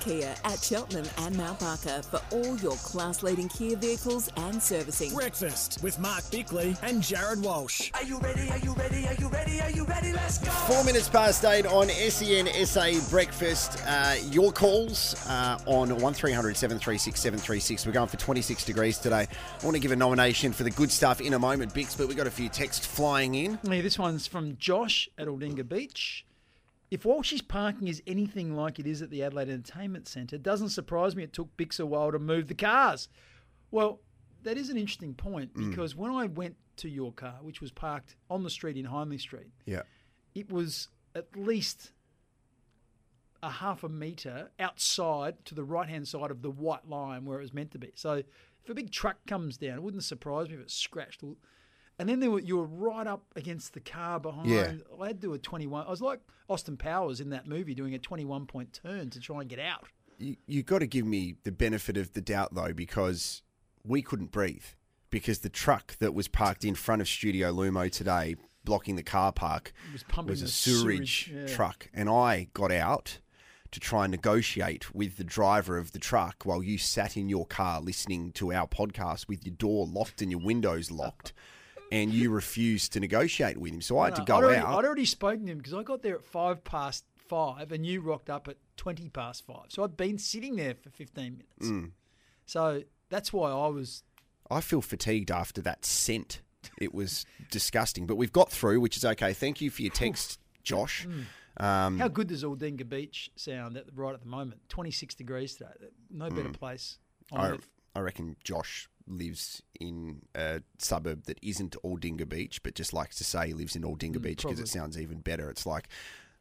Kia at Cheltenham and Mount Barker for all your class leading Kia vehicles and servicing. Breakfast with Mark Bickley and Jared Walsh. Are you ready? Are you ready? Are you ready? Are you ready? Let's go! Four minutes past eight on SEN SA Breakfast. Uh, your calls uh, on 1300 736 736. We're going for 26 degrees today. I want to give a nomination for the good stuff in a moment, Bicks, but we've got a few texts flying in. Yeah, this one's from Josh at Aldinga Beach. If Walsh's parking is anything like it is at the Adelaide Entertainment Centre, it doesn't surprise me it took Bicks a while to move the cars. Well, that is an interesting point hmm. because when I went to your car, which was parked on the street in Hindley Street, Yeah. it was at least a half a metre outside to the right hand side of the white line where it was meant to be. So if a big truck comes down, it wouldn't surprise me if it scratched. And then there were, you were right up against the car behind. Yeah. I had to do a 21. I was like Austin Powers in that movie doing a 21 point turn to try and get out. You, you got to give me the benefit of the doubt, though, because we couldn't breathe. Because the truck that was parked in front of Studio Lumo today, blocking the car park, was pumping was a sewage, yeah. truck. And I got out to try and negotiate with the driver of the truck while you sat in your car listening to our podcast with your door locked and your windows locked. And you refused to negotiate with him. So I had to go I'd already, out. I'd already spoken to him because I got there at five past five and you rocked up at 20 past five. So I'd been sitting there for 15 minutes. Mm. So that's why I was I feel fatigued after that scent. It was disgusting, but we've got through, which is okay. Thank you for your text, Josh. Um, How good does Aldinga Beach sound at right at the moment? Twenty six degrees today. No better place on Mm. I, earth. I reckon Josh lives in a suburb that isn't Aldinga Beach, but just likes to say he lives in Aldinga Beach because it sounds even better. It's like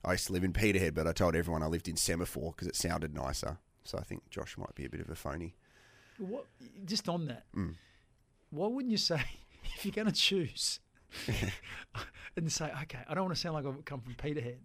I used to live in Peterhead, but I told everyone I lived in Semaphore because it sounded nicer. So I think Josh might be a bit of a phony. What, just on that, Mm. why wouldn't you say if you're going to choose and say, okay, I don't want to sound like I've come from Peterhead.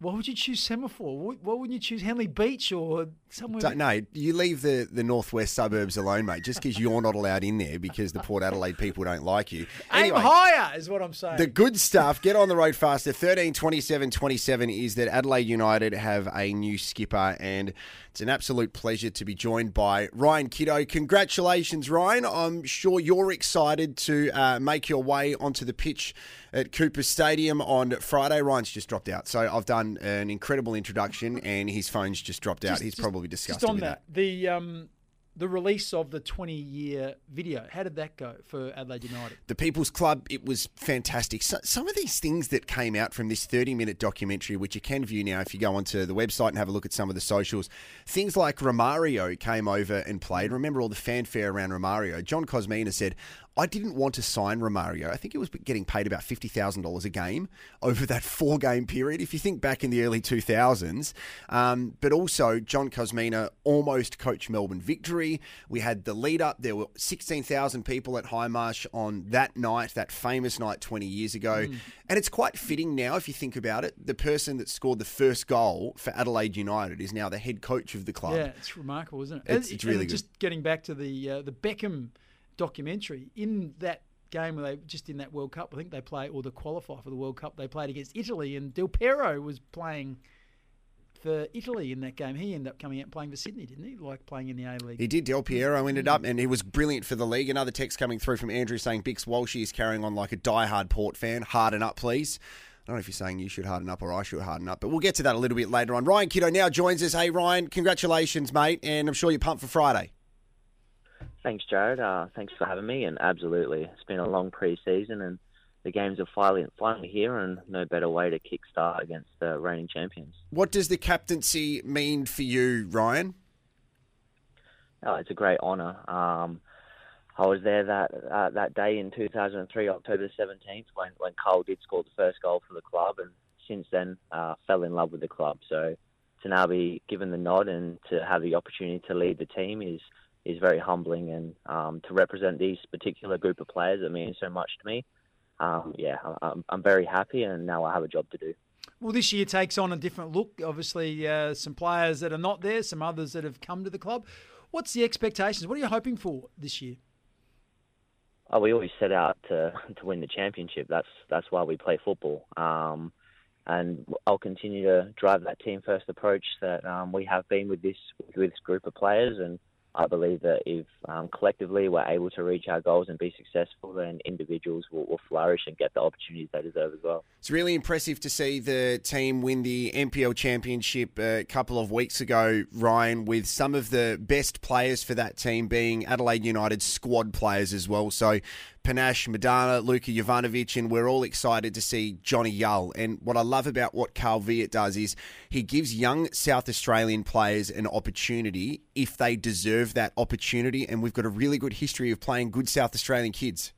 Why would you choose Semaphore? Why, wouldn't you choose Henley Beach or somewhere? Don't, no, you leave the, the northwest suburbs alone, mate. Just because you're not allowed in there because the Port Adelaide people don't like you. Aim higher is what I'm saying. The good stuff, get on the road faster. 13 27 27 is that Adelaide United have a new skipper, and it's an absolute pleasure to be joined by Ryan Kitto. Congratulations, Ryan. I'm sure you're excited to uh, make your way onto the pitch at Cooper Stadium on Friday. Ryan's just dropped out, so I've done an incredible introduction, and his phone's just dropped out. Just- He's just- probably disgusted Just on with that, the um, the release of the 20 year video. How did that go for Adelaide United? the People's Club, it was fantastic. So, some of these things that came out from this 30 minute documentary, which you can view now if you go onto the website and have a look at some of the socials, things like Romario came over and played. Remember all the fanfare around Romario? John Kosmina said, I didn't want to sign Romario. I think he was getting paid about $50,000 a game over that four game period, if you think back in the early 2000s. Um, but also, John Kosmina almost coached Melbourne victory. We had the lead up. There were 16,000 people at Hindmarsh on that night, that famous night 20 years ago. And it's quite fitting now, if you think about it. The person that scored the first goal for Adelaide United is now the head coach of the club. Yeah, it's remarkable, isn't it? It's- it's really. Just getting back to the uh, the Beckham documentary in that game where they just in that World Cup, I think they play or the qualifier for the World Cup, they played against Italy, and Del Piero was playing for Italy in that game. He ended up coming out and playing for Sydney, didn't he? Like playing in the A League. He did. Del Piero ended up, and he was brilliant for the league. Another text coming through from Andrew saying Bicks Walshy is carrying on like a diehard Port fan. Harden up, please. I don't know if you're saying you should harden up or I should harden up, but we'll get to that a little bit later on. Ryan Kitto now joins us. Hey, Ryan, congratulations, mate, and I'm sure you're pumped for Friday. Thanks, Jared. Uh, thanks for having me. And absolutely, it's been a long pre-season, and the games are finally finally here, and no better way to kickstart against the reigning champions. What does the captaincy mean for you, Ryan? Oh, it's a great honour. Um, I was there that uh, that day in 2003, October 17th, when when Cole did score the first goal for the club, and since then uh, fell in love with the club. So to now be given the nod and to have the opportunity to lead the team is is very humbling, and um, to represent these particular group of players that means so much to me. Um, yeah, I'm, I'm very happy, and now I have a job to do. Well, this year takes on a different look. Obviously, uh, some players that are not there, some others that have come to the club. What's the expectations? What are you hoping for this year? Oh, we always set out to to win the championship. That's that's why we play football. Um, and I'll continue to drive that team first approach that um, we have been with this with this group of players. And I believe that if um, collectively we're able to reach our goals and be successful, then individuals will, will, flourish and get the opportunities they deserve as well. It's really impressive to see the team win the NPL Championship a couple of weeks ago, Ryan, with some of the best players for that team being Adelaide United squad players as well. So Panashe, Madanha, Luka Jovanovic, and we're all excited to see Johnny Yull. And what I love about what Carl Veart does is he gives young South Australian players an opportunity if they deserve that opportunity. And we've got a really good history of playing good South Australian kids.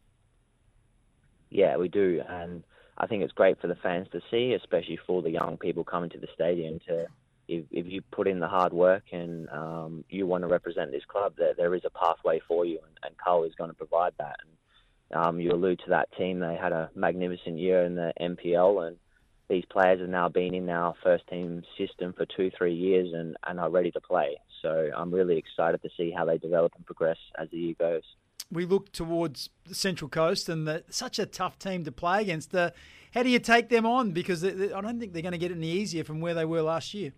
Yeah, we do. And I think it's great for the fans to see, especially for the young people coming to the stadium to if, if you put in the hard work and um, you want to represent this club, there there is a pathway for you, and, and Carl is going to provide that. And um, you allude to that team; they had a magnificent year in the NPL, and these players have now been in our first team system for two, three years, and, and are ready to play. So I'm really excited to see how they develop and progress as the year goes. We look towards the Central Coast, and the, such a tough team to play against. Uh, how do you take them on? Because they, they, I don't think they're going to get any easier from where they were last year.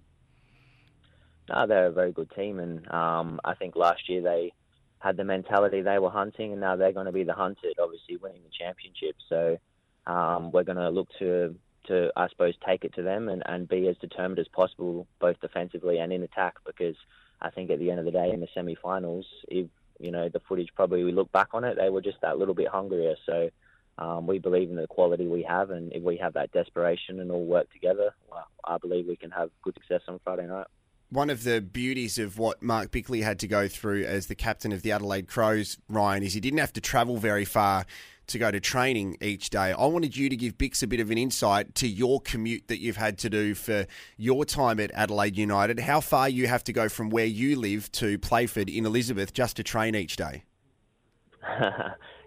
No, they're a very good team, and um, I think last year they had the mentality they were hunting, and now they're going to be the hunted. Obviously, winning the championship, so um, we're going to look to to I suppose take it to them and, and be as determined as possible, both defensively and in attack. Because I think at the end of the day, in the semi-finals, if you know the footage probably we look back on it, they were just that little bit hungrier. So. Um, we believe in the quality we have, and if we have that desperation and all work together, well, I believe we can have good success on Friday night one of the beauties of what Mark Bickley had to go through as the captain of the Adelaide Crows, Ryan, is he didn't have to travel very far to go to training each day. I wanted you to give Bicks a bit of an insight to your commute that you've had to do for your time at Adelaide United. How far you have to go from where you live to Playford in Elizabeth just to train each day?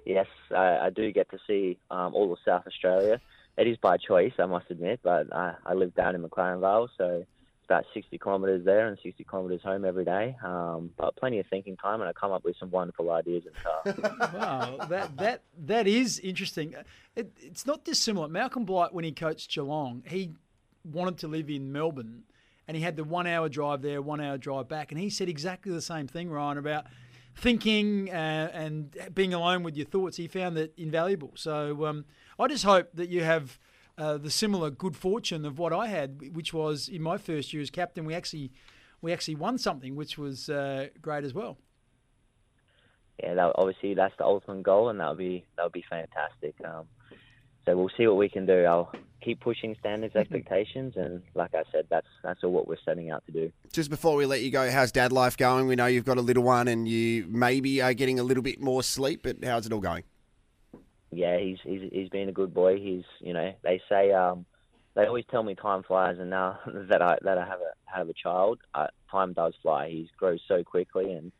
yes, I, I, do get to see um, all of South Australia. It is by choice, I must admit, but I, I live down in McLaren Vale, so about 60 kilometres there and 60 kilometres home every day. Um, but plenty of thinking time, and I come up with some wonderful ideas and stuff. wow, that that that is interesting. It, it's not dissimilar. Malcolm Blight, when he coached Geelong, he wanted to live in Melbourne, and he had the one-hour drive there, one-hour drive back, and he said exactly the same thing, Ryan, about thinking uh, and being alone with your thoughts. He found that invaluable. So um, I just hope that you have uh, the similar good fortune of what I had, which was in my first year as captain, we actually we actually won something, which was uh, great as well. Yeah, that, obviously that's the ultimate goal, and that would be that would be fantastic. Um, so we'll see what we can do. I'll keep pushing standards, mm-hmm. expectations, and like I said, that's that's all what we're setting out to do. Just before we let you go, how's dad life going? We know you've got a little one, and you maybe are getting a little bit more sleep, but how's it all going? Yeah, he's he's he's been a good boy. He's you know they say um, they always tell me time flies, and now that I that I have a have a child, uh, time does fly. He grows so quickly, and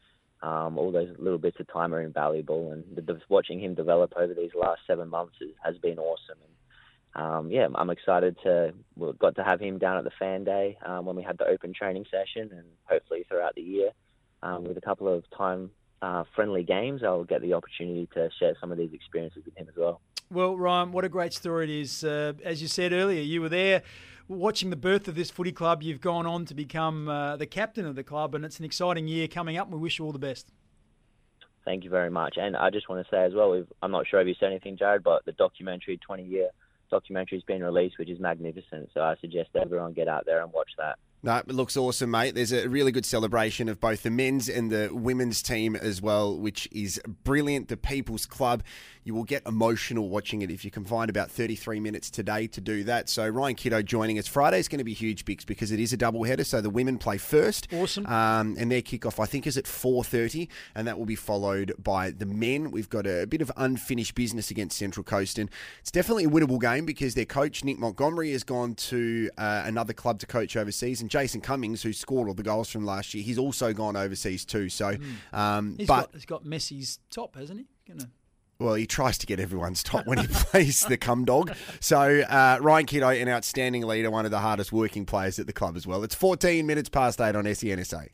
um, all those little bits of time are invaluable. And the, the, watching him develop over these last seven months is, has been awesome. And um, yeah, I'm excited to we got to have him down at the fan day um, when we had the open training session, and hopefully throughout the year um, with a couple of time uh, friendly games, I'll get the opportunity to share some of these experiences with him as well. Well, Ryan, what a great story it is. Uh, as you said earlier, you were there watching the birth of this footy club. You've gone on to become uh, the captain of the club, and it's an exciting year coming up. We wish you all the best. Thank you very much. And I just want to say as well, I'm not sure if you said anything, Jared, but the documentary, 20 year documentary, has been released, which is magnificent. So I suggest everyone get out there and watch that. No, it looks awesome, mate. There's a really good celebration of both the men's and the women's team as well, which is brilliant. The People's Club. You will get emotional watching it if you can find about 33 minutes today to do that. So Ryan Kitto joining us. Friday is going to be huge, Bicks, because it is a double header. So the women play first. Awesome. Um, and their kickoff, I think, is at 4.30, and that will be followed by the men. We've got a, a bit of unfinished business against Central Coast, and it's definitely a winnable game because their coach, Nick Montgomery, has gone to uh, another club to coach overseas, and Jason Cummings, who scored all the goals from last year, he's also gone overseas too. So, mm. um, he's but got, he's got Messi's top, hasn't he? Well, he tries to get everyone's top when he plays the cum dog. So uh, Ryan Kitto, an outstanding leader, one of the hardest working players at the club as well. It's 14 minutes past eight on SENSA.